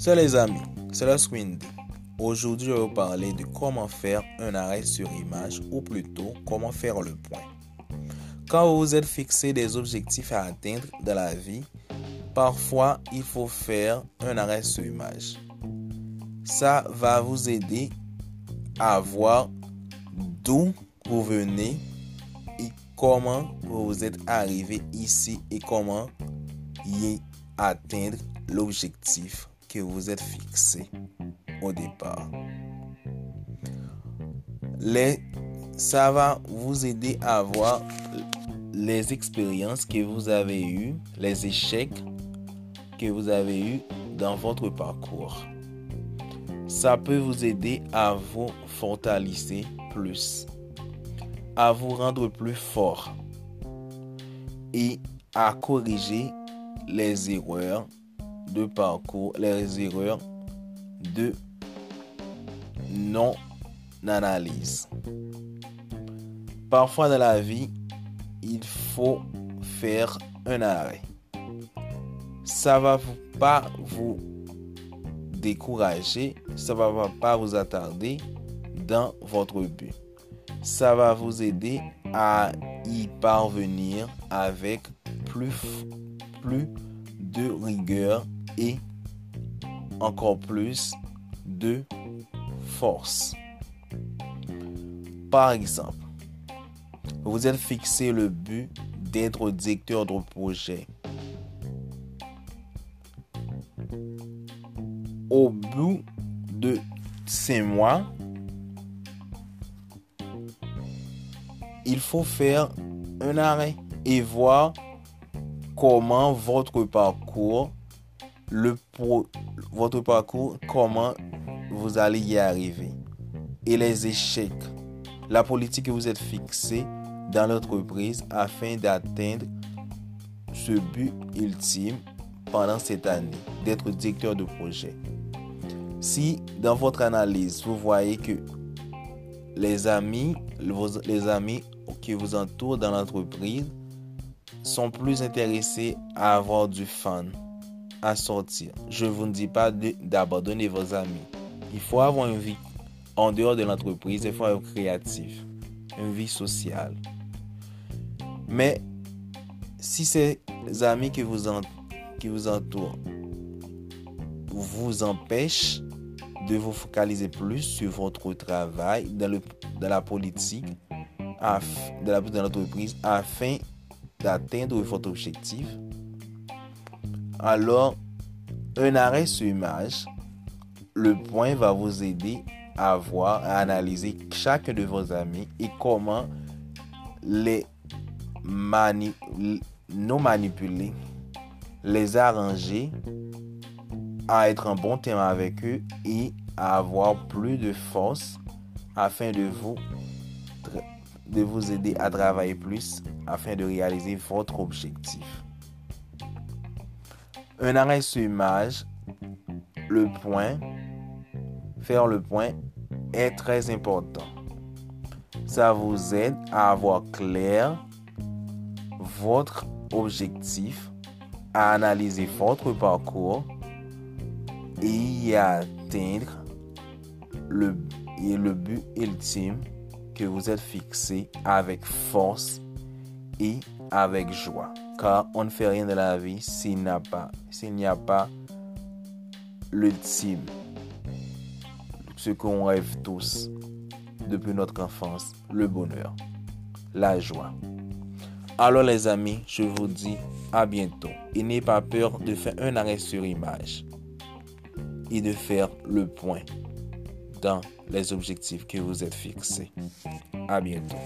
Salut les amis, c'est la Swindy. Aujourd'hui, je vais vous parler de comment faire un arrêt sur image ou plutôt comment faire le point. Quand vous êtes fixé des objectifs à atteindre dans la vie, parfois il faut faire un arrêt sur image. Ça va vous aider à voir d'où vous venez et comment vous êtes arrivé ici et comment y atteindre l'objectif que vous êtes fixé au départ. Les, ça va vous aider à voir les expériences que vous avez eues, les échecs que vous avez eus dans votre parcours. Ça peut vous aider à vous fortaliser plus, à vous rendre plus fort et à corriger les erreurs de parcours, les erreurs de non-analyse. Parfois dans la vie, il faut faire un arrêt. Ça va pas vous décourager, ça va pas vous attarder dans votre but. Ça va vous aider à y parvenir avec plus, plus de rigueur et encore plus de force. Par exemple, vous êtes fixé le but d'être directeur de projet. Au bout de ces mois, il faut faire un arrêt et voir comment votre parcours, le votre parcours, comment vous allez y arriver. Et les échecs, la politique que vous êtes fixée dans l'entreprise afin d'atteindre ce but ultime pendant cette année, d'être directeur de projet. Si dans votre analyse, vous voyez que les amis, les amis qui vous entourent dans l'entreprise sont plus intéressés à avoir du fun, à sortir. Je ne vous dis pas d'abandonner vos amis. Il faut avoir une vie en dehors de l'entreprise, il faut être créatif, une vie sociale. Mais si ces amis qui vous, qui vous entourent vous empêchent de vous focaliser plus sur votre travail dans, le, dans la politique, de l'entreprise afin d'atteindre votre objectif, alors un arrêt sur image, le point va vous aider à voir, à analyser chacun de vos amis et comment les mani nous manipuler, les arranger à être en bon terme avec eux et à avoir plus de force afin de vous de vous aider à travailler plus afin de réaliser votre objectif. Un arrêt sur image, le point, faire le point est très important. Ça vous aide à avoir clair votre objectif, à analyser votre parcours et à atteindre le, le but ultime que vous êtes fixé avec force et avec joie. Car on ne fait rien de la vie s'il n'y a pas, l'ultime. Ce qu'on rêve tous depuis notre enfance, le bonheur, la joie. Alors les amis, je vous dis à bientôt. Et n'ayez pas peur de faire un arrêt sur image et de faire le point dans les objectifs que vous êtes fixés. À bientôt.